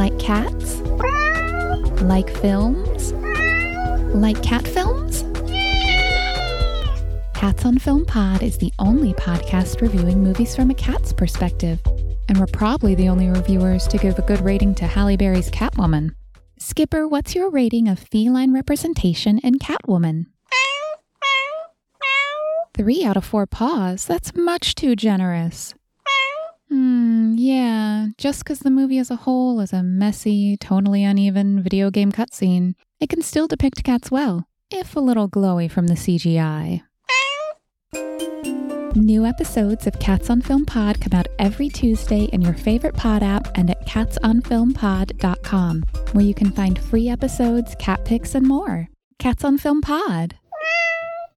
Like cats? Like films? Like cat films? Cats on Film Pod is the only podcast reviewing movies from a cat's perspective, and we're probably the only reviewers to give a good rating to Halle Berry's Catwoman. Skipper, what's your rating of feline representation in Catwoman? Three out of four paws? That's much too generous. Hmm, just because the movie as a whole is a messy, tonally uneven video game cutscene, it can still depict cats well, if a little glowy from the CGI. New episodes of Cats on Film Pod come out every Tuesday in your favorite pod app and at catsonfilmpod.com, where you can find free episodes, cat pics, and more. Cats on Film Pod.